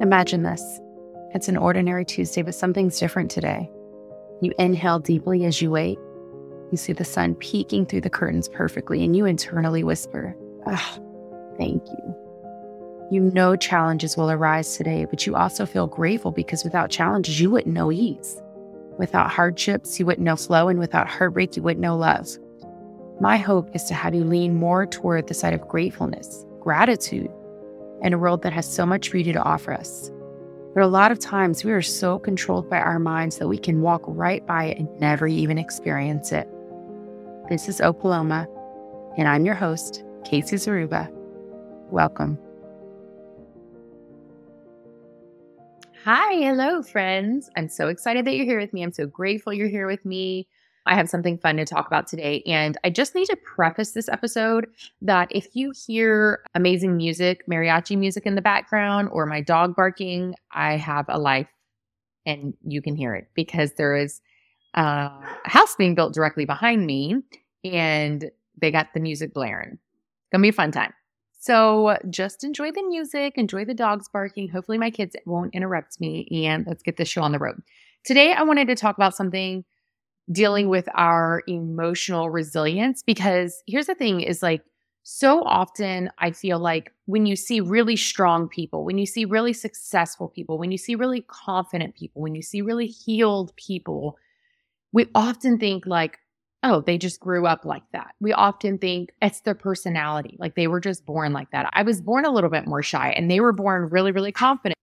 Imagine this it's an ordinary Tuesday, but something's different today. You inhale deeply as you wait. You see the sun peeking through the curtains perfectly, and you internally whisper, Ah, thank you. You know challenges will arise today, but you also feel grateful because without challenges, you wouldn't know ease. Without hardships, you wouldn't know flow, and without heartbreak, you wouldn't know love. My hope is to have you lean more toward the side of gratefulness, gratitude, in a world that has so much beauty to offer us. But a lot of times we are so controlled by our minds that we can walk right by it and never even experience it. This is O Paloma, and I'm your host, Casey Zaruba. Welcome. Hi, hello, friends. I'm so excited that you're here with me. I'm so grateful you're here with me. I have something fun to talk about today. And I just need to preface this episode that if you hear amazing music, mariachi music in the background, or my dog barking, I have a life and you can hear it because there is uh, a house being built directly behind me and they got the music blaring. Gonna be a fun time. So just enjoy the music, enjoy the dogs barking. Hopefully, my kids won't interrupt me, and let's get this show on the road. Today, I wanted to talk about something dealing with our emotional resilience because here's the thing is like so often I feel like when you see really strong people, when you see really successful people, when you see really confident people, when you see really healed people, we often think like, oh, they just grew up like that. We often think it's their personality, like they were just born like that. I was born a little bit more shy and they were born really, really confident.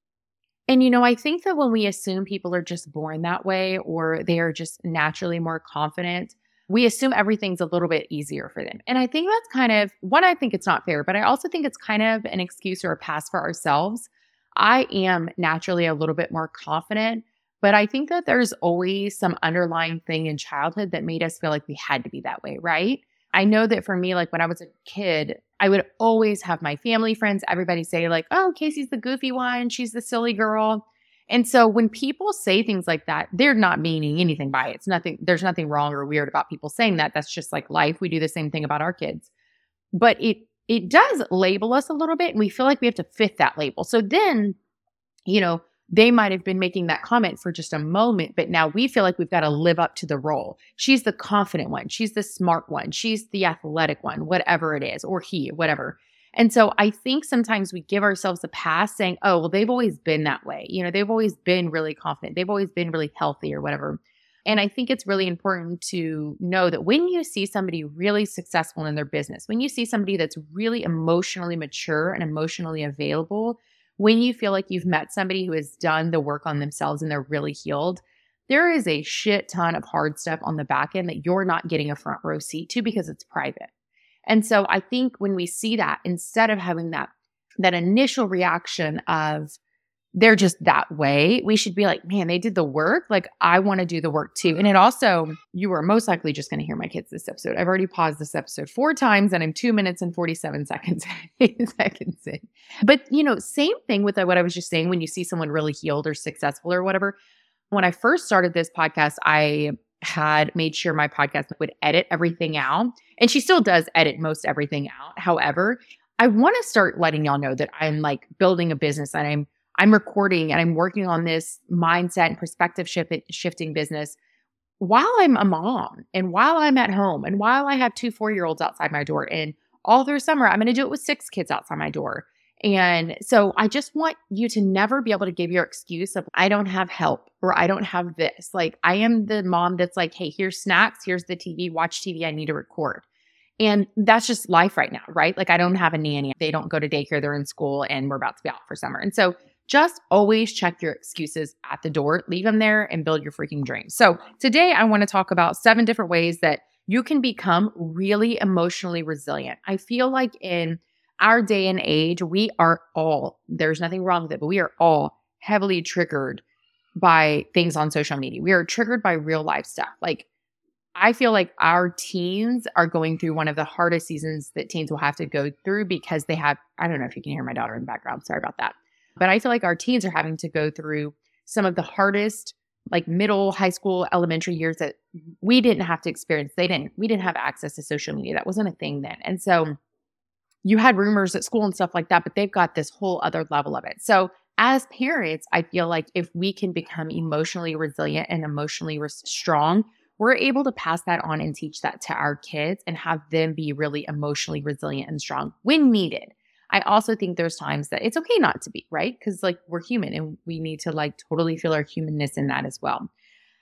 And, you know, I think that when we assume people are just born that way or they are just naturally more confident, we assume everything's a little bit easier for them. And I think that's kind of one, I think it's not fair, but I also think it's kind of an excuse or a pass for ourselves. I am naturally a little bit more confident, but I think that there's always some underlying thing in childhood that made us feel like we had to be that way, right? I know that for me, like when I was a kid, I would always have my family friends, everybody say, like, oh, Casey's the goofy one, she's the silly girl. And so when people say things like that, they're not meaning anything by it. It's nothing, there's nothing wrong or weird about people saying that. That's just like life. We do the same thing about our kids. But it it does label us a little bit and we feel like we have to fit that label. So then, you know, they might have been making that comment for just a moment, but now we feel like we've got to live up to the role. She's the confident one. She's the smart one. She's the athletic one, whatever it is, or he, whatever. And so I think sometimes we give ourselves a pass saying, oh, well, they've always been that way. You know, they've always been really confident. They've always been really healthy or whatever. And I think it's really important to know that when you see somebody really successful in their business, when you see somebody that's really emotionally mature and emotionally available, when you feel like you've met somebody who has done the work on themselves and they're really healed, there is a shit ton of hard stuff on the back end that you're not getting a front row seat to because it's private. And so I think when we see that, instead of having that that initial reaction of they're just that way. We should be like, man, they did the work. Like, I want to do the work too. And it also, you are most likely just going to hear my kids this episode. I've already paused this episode four times and I'm two minutes and 47 seconds, seconds in. But, you know, same thing with uh, what I was just saying when you see someone really healed or successful or whatever. When I first started this podcast, I had made sure my podcast would edit everything out. And she still does edit most everything out. However, I want to start letting y'all know that I'm like building a business and I'm I'm recording and I'm working on this mindset and perspective shift, shifting business while I'm a mom and while I'm at home and while I have two four year olds outside my door. And all through summer, I'm going to do it with six kids outside my door. And so I just want you to never be able to give your excuse of, I don't have help or I don't have this. Like, I am the mom that's like, hey, here's snacks, here's the TV, watch TV, I need to record. And that's just life right now, right? Like, I don't have a nanny. They don't go to daycare, they're in school, and we're about to be out for summer. And so just always check your excuses at the door, leave them there, and build your freaking dreams. So, today I want to talk about seven different ways that you can become really emotionally resilient. I feel like in our day and age, we are all, there's nothing wrong with it, but we are all heavily triggered by things on social media. We are triggered by real life stuff. Like, I feel like our teens are going through one of the hardest seasons that teens will have to go through because they have, I don't know if you can hear my daughter in the background. Sorry about that. But I feel like our teens are having to go through some of the hardest like middle, high school, elementary years that we didn't have to experience. They didn't, we didn't have access to social media. That wasn't a thing then. And so mm. you had rumors at school and stuff like that, but they've got this whole other level of it. So as parents, I feel like if we can become emotionally resilient and emotionally res- strong, we're able to pass that on and teach that to our kids and have them be really emotionally resilient and strong when needed. I also think there's times that it's okay not to be, right? Because like we're human and we need to like totally feel our humanness in that as well.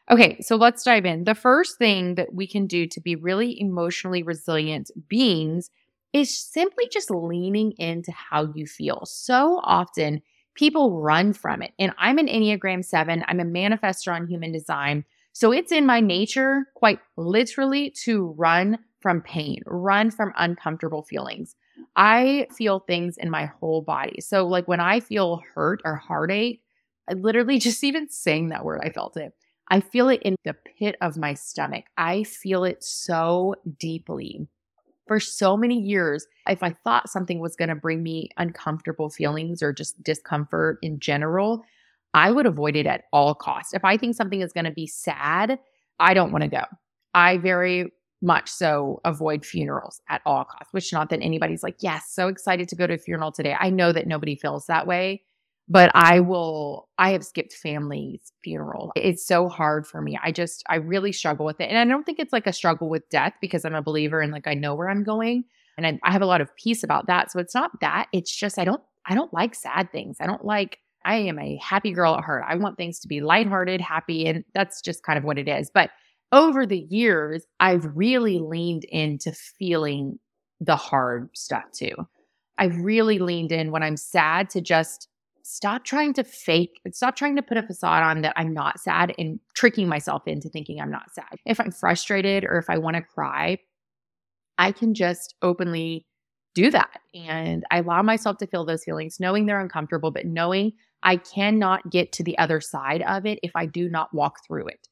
Okay, so let's dive in. The first thing that we can do to be really emotionally resilient beings is simply just leaning into how you feel. So often people run from it. And I'm an Enneagram 7, I'm a manifestor on human design. So it's in my nature, quite literally, to run from pain, run from uncomfortable feelings. I feel things in my whole body. So, like when I feel hurt or heartache, I literally just even saying that word, I felt it. I feel it in the pit of my stomach. I feel it so deeply. For so many years, if I thought something was going to bring me uncomfortable feelings or just discomfort in general, I would avoid it at all costs. If I think something is going to be sad, I don't want to go. I very much so avoid funerals at all costs, which not that anybody's like, yes, so excited to go to a funeral today. I know that nobody feels that way, but I will, I have skipped family's funeral. It's so hard for me. I just, I really struggle with it. And I don't think it's like a struggle with death because I'm a believer and like I know where I'm going. And I, I have a lot of peace about that. So it's not that. It's just, I don't, I don't like sad things. I don't like, I am a happy girl at heart. I want things to be lighthearted, happy. And that's just kind of what it is. But over the years, I've really leaned into feeling the hard stuff too. I've really leaned in when I'm sad to just stop trying to fake, stop trying to put a facade on that I'm not sad and tricking myself into thinking I'm not sad. If I'm frustrated or if I want to cry, I can just openly do that. And I allow myself to feel those feelings, knowing they're uncomfortable, but knowing I cannot get to the other side of it if I do not walk through it.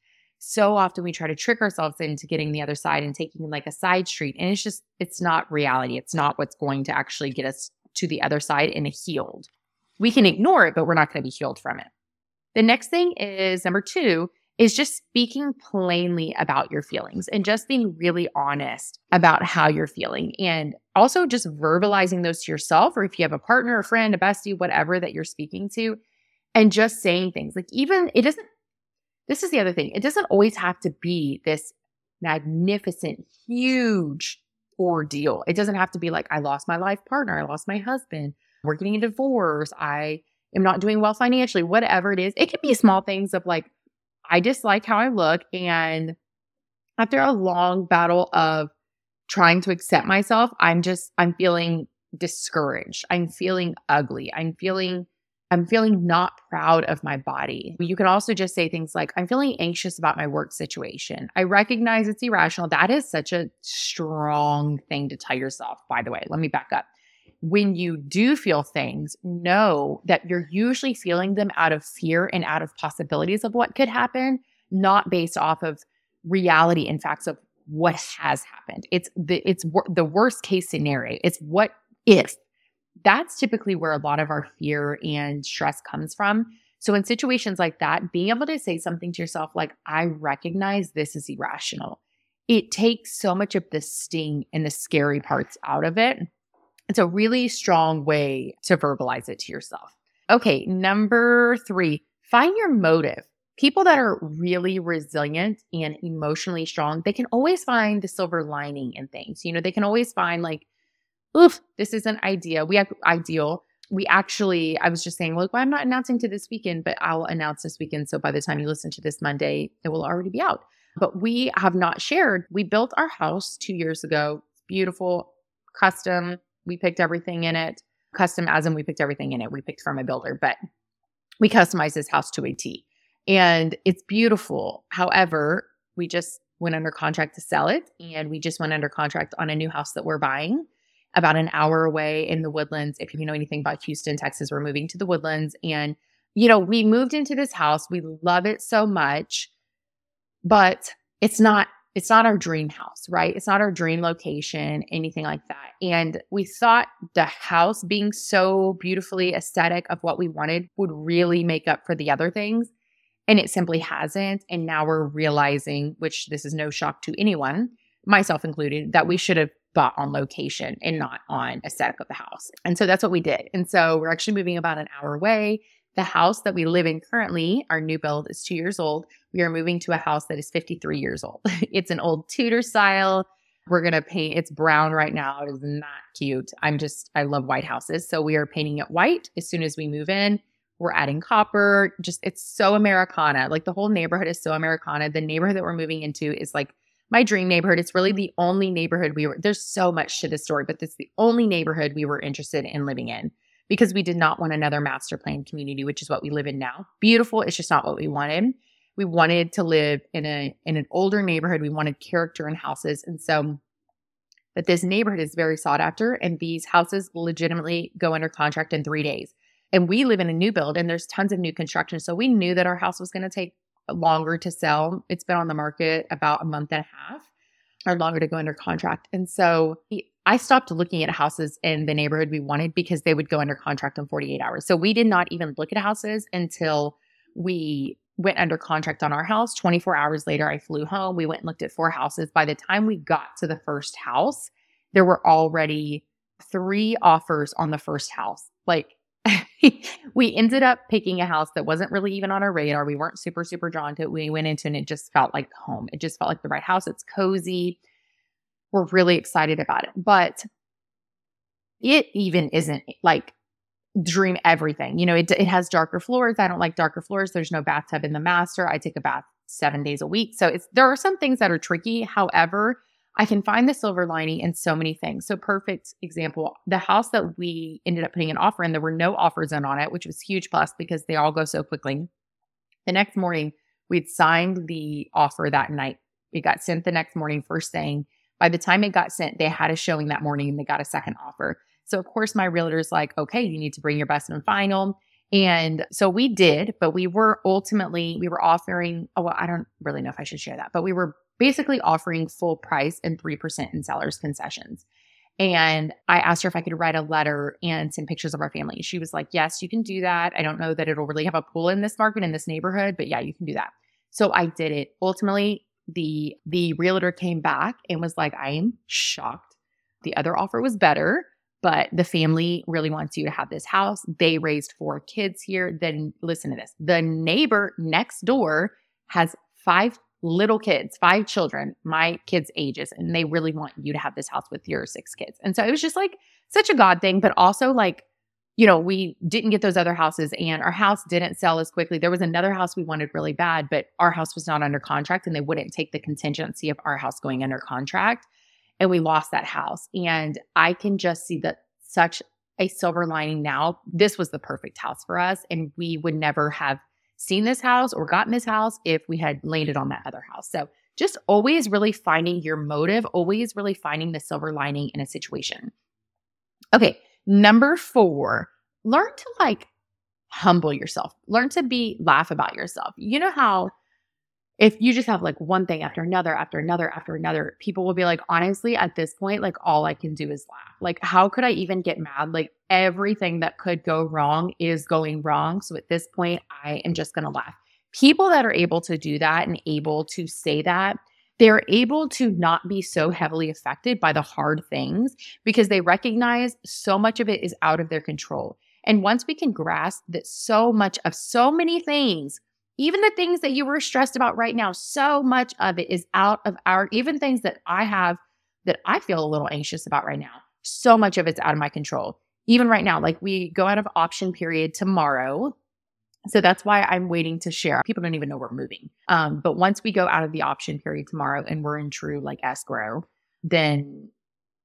So often we try to trick ourselves into getting the other side and taking like a side street. And it's just, it's not reality. It's not what's going to actually get us to the other side and healed. We can ignore it, but we're not going to be healed from it. The next thing is number two is just speaking plainly about your feelings and just being really honest about how you're feeling and also just verbalizing those to yourself or if you have a partner, a friend, a bestie, whatever that you're speaking to and just saying things like even it doesn't this is the other thing. It doesn't always have to be this magnificent, huge ordeal. It doesn't have to be like, I lost my life partner, I lost my husband, we're getting a divorce, I am not doing well financially, whatever it is. It can be small things of like, I dislike how I look. And after a long battle of trying to accept myself, I'm just, I'm feeling discouraged. I'm feeling ugly. I'm feeling, I'm feeling not proud of my body. You can also just say things like, I'm feeling anxious about my work situation. I recognize it's irrational. That is such a strong thing to tell yourself, by the way. Let me back up when you do feel things, know that you're usually feeling them out of fear and out of possibilities of what could happen, not based off of reality and facts of what has happened. It's the it's the worst case scenario. It's what if. That's typically where a lot of our fear and stress comes from. So in situations like that, being able to say something to yourself like I recognize this is irrational. It takes so much of the sting and the scary parts out of it it's a really strong way to verbalize it to yourself. Okay, number three, find your motive. People that are really resilient and emotionally strong, they can always find the silver lining in things. You know, they can always find like, oof, this isn't ideal. We have ideal. We actually, I was just saying, look, well, I'm not announcing to this weekend, but I'll announce this weekend. So by the time you listen to this Monday, it will already be out. But we have not shared. We built our house two years ago. beautiful, custom, we picked everything in it. Custom as in we picked everything in it. We picked from a builder, but we customized this house to a T. And it's beautiful. However, we just went under contract to sell it and we just went under contract on a new house that we're buying about an hour away in the woodlands. If you know anything about Houston, Texas, we're moving to the woodlands. And, you know, we moved into this house. We love it so much, but it's not it's not our dream house, right? It's not our dream location, anything like that. And we thought the house being so beautifully aesthetic of what we wanted would really make up for the other things. And it simply hasn't. And now we're realizing, which this is no shock to anyone, myself included, that we should have bought on location and not on aesthetic of the house. And so that's what we did. And so we're actually moving about an hour away. The house that we live in currently, our new build is two years old. We are moving to a house that is 53 years old. it's an old Tudor style. We're going to paint, it's brown right now. It is not cute. I'm just, I love white houses. So we are painting it white as soon as we move in. We're adding copper. Just, it's so Americana. Like the whole neighborhood is so Americana. The neighborhood that we're moving into is like my dream neighborhood. It's really mm. the only neighborhood we were, there's so much to the story, but it's the only neighborhood we were interested in living in because we did not want another master plan community, which is what we live in now. Beautiful. It's just not what we wanted. We wanted to live in a in an older neighborhood. We wanted character in houses. And so but this neighborhood is very sought after and these houses legitimately go under contract in 3 days. And we live in a new build and there's tons of new construction. So we knew that our house was going to take longer to sell. It's been on the market about a month and a half or longer to go under contract. And so I stopped looking at houses in the neighborhood we wanted because they would go under contract in 48 hours. So we did not even look at houses until we went under contract on our house. 24 hours later, I flew home. We went and looked at four houses. By the time we got to the first house, there were already three offers on the first house. Like, we ended up picking a house that wasn't really even on our radar. We weren't super, super drawn to it. We went into and it just felt like home. It just felt like the right house. It's cozy we're really excited about it. But it even isn't like dream everything. You know, it, it has darker floors. I don't like darker floors. There's no bathtub in the master. I take a bath seven days a week. So it's there are some things that are tricky. However, I can find the silver lining in so many things. So perfect example, the house that we ended up putting an offer in, there were no offers in on it, which was huge plus because they all go so quickly. The next morning, we'd signed the offer that night. It got sent the next morning first thing. By the time it got sent, they had a showing that morning and they got a second offer. So, of course, my realtor's like, okay, you need to bring your best and final. And so we did, but we were ultimately, we were offering, oh, well, I don't really know if I should share that, but we were basically offering full price and 3% in sellers concessions. And I asked her if I could write a letter and send pictures of our family. She was like, Yes, you can do that. I don't know that it'll really have a pool in this market, in this neighborhood, but yeah, you can do that. So I did it. Ultimately, the the realtor came back and was like, I am shocked. The other offer was better, but the family really wants you to have this house. They raised four kids here. Then listen to this. The neighbor next door has five little kids, five children, my kids' ages, and they really want you to have this house with your six kids. And so it was just like such a God thing, but also like you know, we didn't get those other houses and our house didn't sell as quickly. There was another house we wanted really bad, but our house was not under contract and they wouldn't take the contingency of our house going under contract. And we lost that house. And I can just see that such a silver lining now. This was the perfect house for us. And we would never have seen this house or gotten this house if we had landed on that other house. So just always really finding your motive, always really finding the silver lining in a situation. Okay. Number four, learn to like humble yourself. Learn to be laugh about yourself. You know how if you just have like one thing after another, after another, after another, people will be like, honestly, at this point, like all I can do is laugh. Like, how could I even get mad? Like, everything that could go wrong is going wrong. So at this point, I am just going to laugh. People that are able to do that and able to say that they're able to not be so heavily affected by the hard things because they recognize so much of it is out of their control. And once we can grasp that so much of so many things, even the things that you were stressed about right now, so much of it is out of our, even things that I have that I feel a little anxious about right now, so much of it's out of my control. Even right now, like we go out of option period tomorrow so that's why I'm waiting to share. People don't even know we're moving. Um, but once we go out of the option period tomorrow and we're in true like escrow, then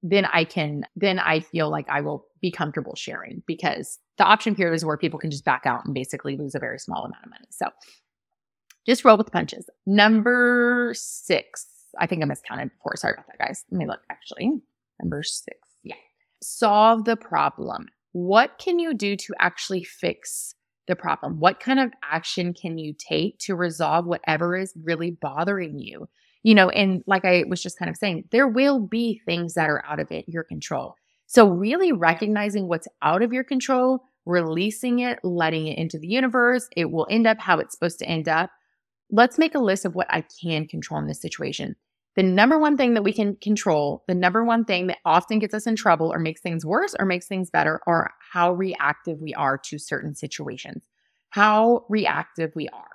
then I can then I feel like I will be comfortable sharing because the option period is where people can just back out and basically lose a very small amount of money. So just roll with the punches. Number six. I think I miscounted before. Sorry about that, guys. Let me look actually. Number six. Yeah. Solve the problem. What can you do to actually fix the problem? What kind of action can you take to resolve whatever is really bothering you? You know, and like I was just kind of saying, there will be things that are out of it, your control. So, really recognizing what's out of your control, releasing it, letting it into the universe, it will end up how it's supposed to end up. Let's make a list of what I can control in this situation. The number one thing that we can control, the number one thing that often gets us in trouble or makes things worse or makes things better, are how reactive we are to certain situations. how reactive we are.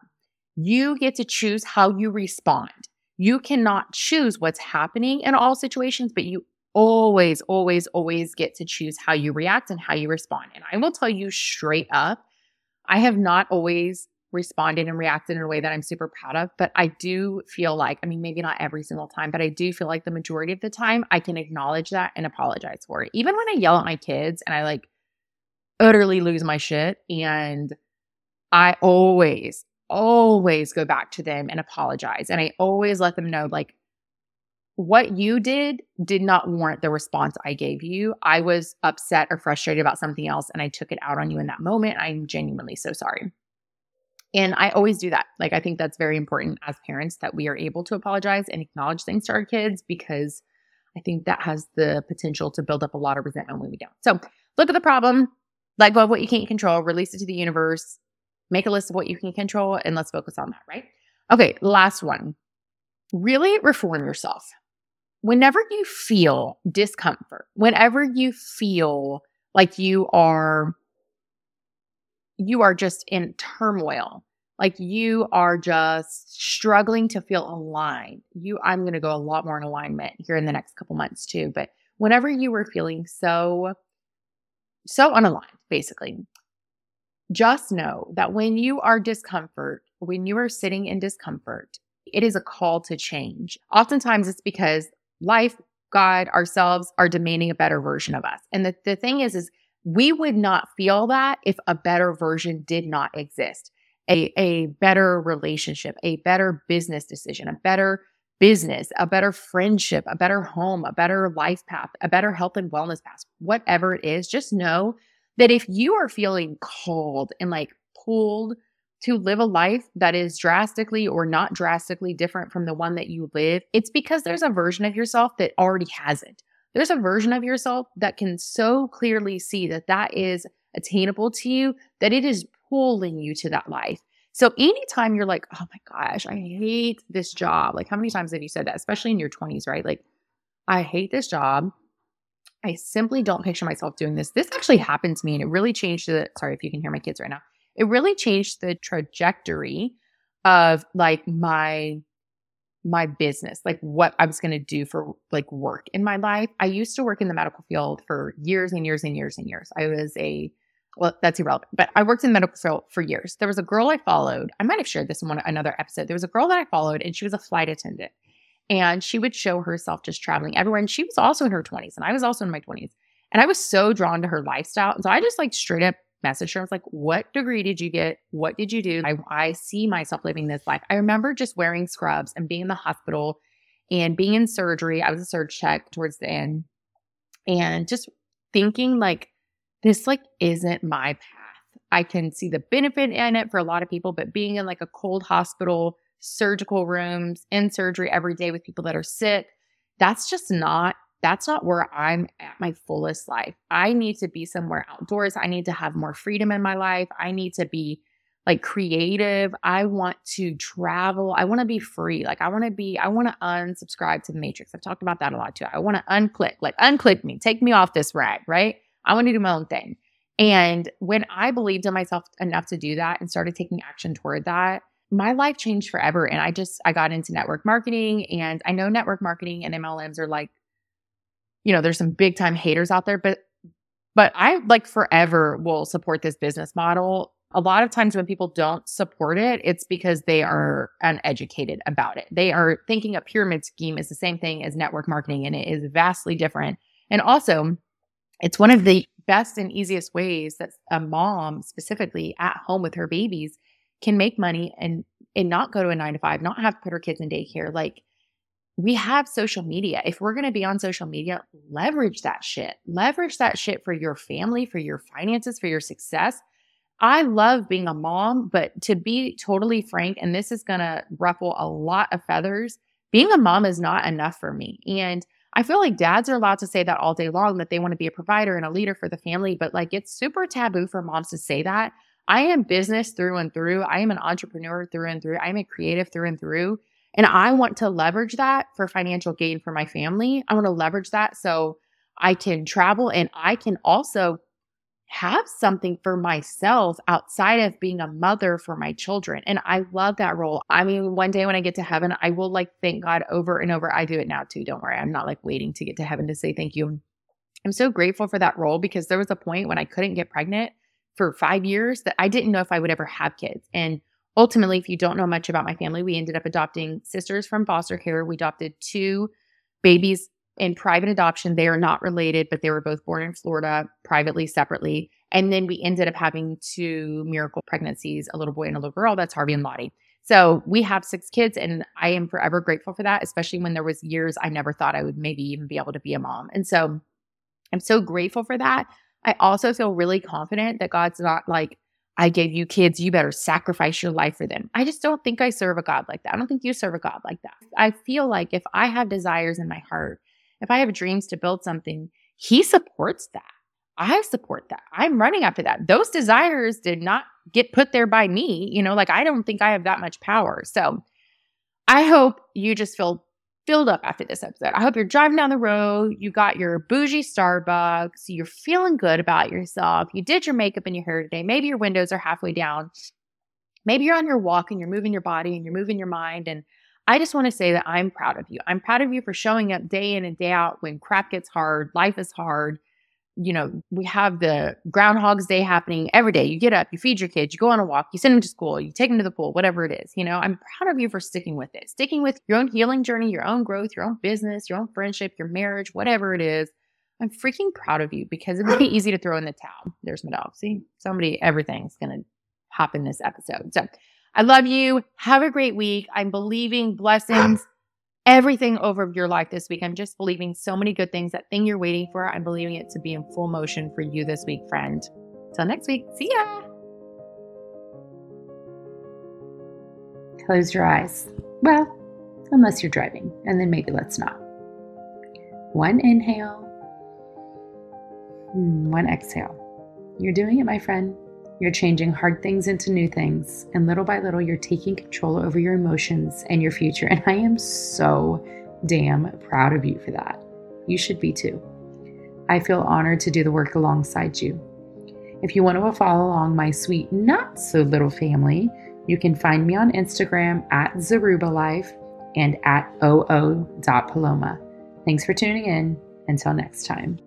You get to choose how you respond. You cannot choose what's happening in all situations, but you always, always, always get to choose how you react and how you respond. And I will tell you straight up, I have not always responded and reacted in a way that I'm super proud of, but I do feel like, I mean, maybe not every single time, but I do feel like the majority of the time I can acknowledge that and apologize for it. Even when I yell at my kids and I like utterly lose my shit and I always, always go back to them and apologize. And I always let them know, like, what you did did not warrant the response I gave you. I was upset or frustrated about something else and I took it out on you in that moment. I'm genuinely so sorry. And I always do that. Like, I think that's very important as parents that we are able to apologize and acknowledge things to our kids because I think that has the potential to build up a lot of resentment when we don't. So, look at the problem, let go of what you can't control, release it to the universe, make a list of what you can control, and let's focus on that, right? Okay, last one. Really reform yourself whenever you feel discomfort, whenever you feel like you are you are just in turmoil, like you are just struggling to feel aligned. You I'm going to go a lot more in alignment here in the next couple months too, but whenever you were feeling so so unaligned basically, just know that when you are discomfort, when you are sitting in discomfort, it is a call to change. Oftentimes it's because life, God, ourselves are demanding a better version of us. And the, the thing is, is we would not feel that if a better version did not exist. A, a better relationship, a better business decision, a better business, a better friendship, a better home, a better life path, a better health and wellness path, whatever it is, just know that if you are feeling called and like pulled to live a life that is drastically or not drastically different from the one that you live, it's because there's a version of yourself that already has it. There's a version of yourself that can so clearly see that that is attainable to you, that it is pulling you to that life. So anytime you're like, oh my gosh, I hate this job. Like, how many times have you said that, especially in your 20s, right? Like, I hate this job. I simply don't picture myself doing this. This actually happened to me and it really changed the, sorry if you can hear my kids right now it really changed the trajectory of like my my business, like what I was going to do for like work in my life. I used to work in the medical field for years and years and years and years. I was a well, that's irrelevant, but I worked in the medical field for years. There was a girl I followed. I might have shared this in one another episode. There was a girl that I followed, and she was a flight attendant, and she would show herself just traveling everywhere. And she was also in her twenties, and I was also in my twenties, and I was so drawn to her lifestyle. And so I just like straight up messaged her. I was like, What degree did you get? What did you do? I, I see myself living this life. I remember just wearing scrubs and being in the hospital and being in surgery. I was a surge tech towards the end and just thinking like, this like isn't my path. I can see the benefit in it for a lot of people, but being in like a cold hospital, surgical rooms, in surgery every day with people that are sick, that's just not that's not where I'm at my fullest life. I need to be somewhere outdoors. I need to have more freedom in my life. I need to be like creative. I want to travel. I want to be free. Like I want to be, I want to unsubscribe to the matrix. I've talked about that a lot too. I want to unclick, like unclick me, take me off this rag, right? I want to do my own thing. And when I believed in myself enough to do that and started taking action toward that, my life changed forever. And I just, I got into network marketing and I know network marketing and MLMs are like you know, there's some big time haters out there, but but I like forever will support this business model. A lot of times when people don't support it, it's because they are uneducated about it. They are thinking a pyramid scheme is the same thing as network marketing and it is vastly different. And also, it's one of the best and easiest ways that a mom specifically at home with her babies can make money and and not go to a 9 to 5, not have to put her kids in daycare. Like we have social media. If we're going to be on social media, leverage that shit. Leverage that shit for your family, for your finances, for your success. I love being a mom, but to be totally frank, and this is going to ruffle a lot of feathers, being a mom is not enough for me. And I feel like dads are allowed to say that all day long that they want to be a provider and a leader for the family, but like it's super taboo for moms to say that. I am business through and through. I am an entrepreneur through and through. I'm a creative through and through. And I want to leverage that for financial gain for my family. I want to leverage that so I can travel and I can also have something for myself outside of being a mother for my children. And I love that role. I mean, one day when I get to heaven, I will like thank God over and over. I do it now too. Don't worry. I'm not like waiting to get to heaven to say thank you. I'm so grateful for that role because there was a point when I couldn't get pregnant for five years that I didn't know if I would ever have kids. And ultimately, if you don't know much about my family, we ended up adopting sisters from foster care. We adopted two babies in private adoption. They are not related, but they were both born in Florida privately, separately. And then we ended up having two miracle pregnancies, a little boy and a little girl. That's Harvey and Lottie. So we have six kids and I am forever grateful for that, especially when there was years I never thought I would maybe even be able to be a mom. And so I'm so grateful for that. I also feel really confident that God's not like, I gave you kids, you better sacrifice your life for them. I just don't think I serve a God like that. I don't think you serve a God like that. I feel like if I have desires in my heart if I have dreams to build something, he supports that. I support that. I'm running after that. Those desires did not get put there by me. You know, like I don't think I have that much power. So I hope you just feel filled up after this episode. I hope you're driving down the road, you got your bougie Starbucks, you're feeling good about yourself, you did your makeup and your hair today. Maybe your windows are halfway down. Maybe you're on your walk and you're moving your body and you're moving your mind and I just want to say that I'm proud of you. I'm proud of you for showing up day in and day out when crap gets hard, life is hard. You know, we have the Groundhog's Day happening every day. You get up, you feed your kids, you go on a walk, you send them to school, you take them to the pool, whatever it is. You know, I'm proud of you for sticking with it, sticking with your own healing journey, your own growth, your own business, your own friendship, your marriage, whatever it is. I'm freaking proud of you because it would be easy to throw in the towel. There's my dog. See, somebody, everything's going to hop in this episode. So, I love you. Have a great week. I'm believing blessings, everything over your life this week. I'm just believing so many good things. That thing you're waiting for, I'm believing it to be in full motion for you this week, friend. Till next week. See ya. Close your eyes. Well, unless you're driving, and then maybe let's not. One inhale, hmm, one exhale. You're doing it, my friend. You're changing hard things into new things, and little by little, you're taking control over your emotions and your future. And I am so damn proud of you for that. You should be too. I feel honored to do the work alongside you. If you want to follow along my sweet, not so little family, you can find me on Instagram at Zaruba Life and at oo.paloma. Thanks for tuning in. Until next time.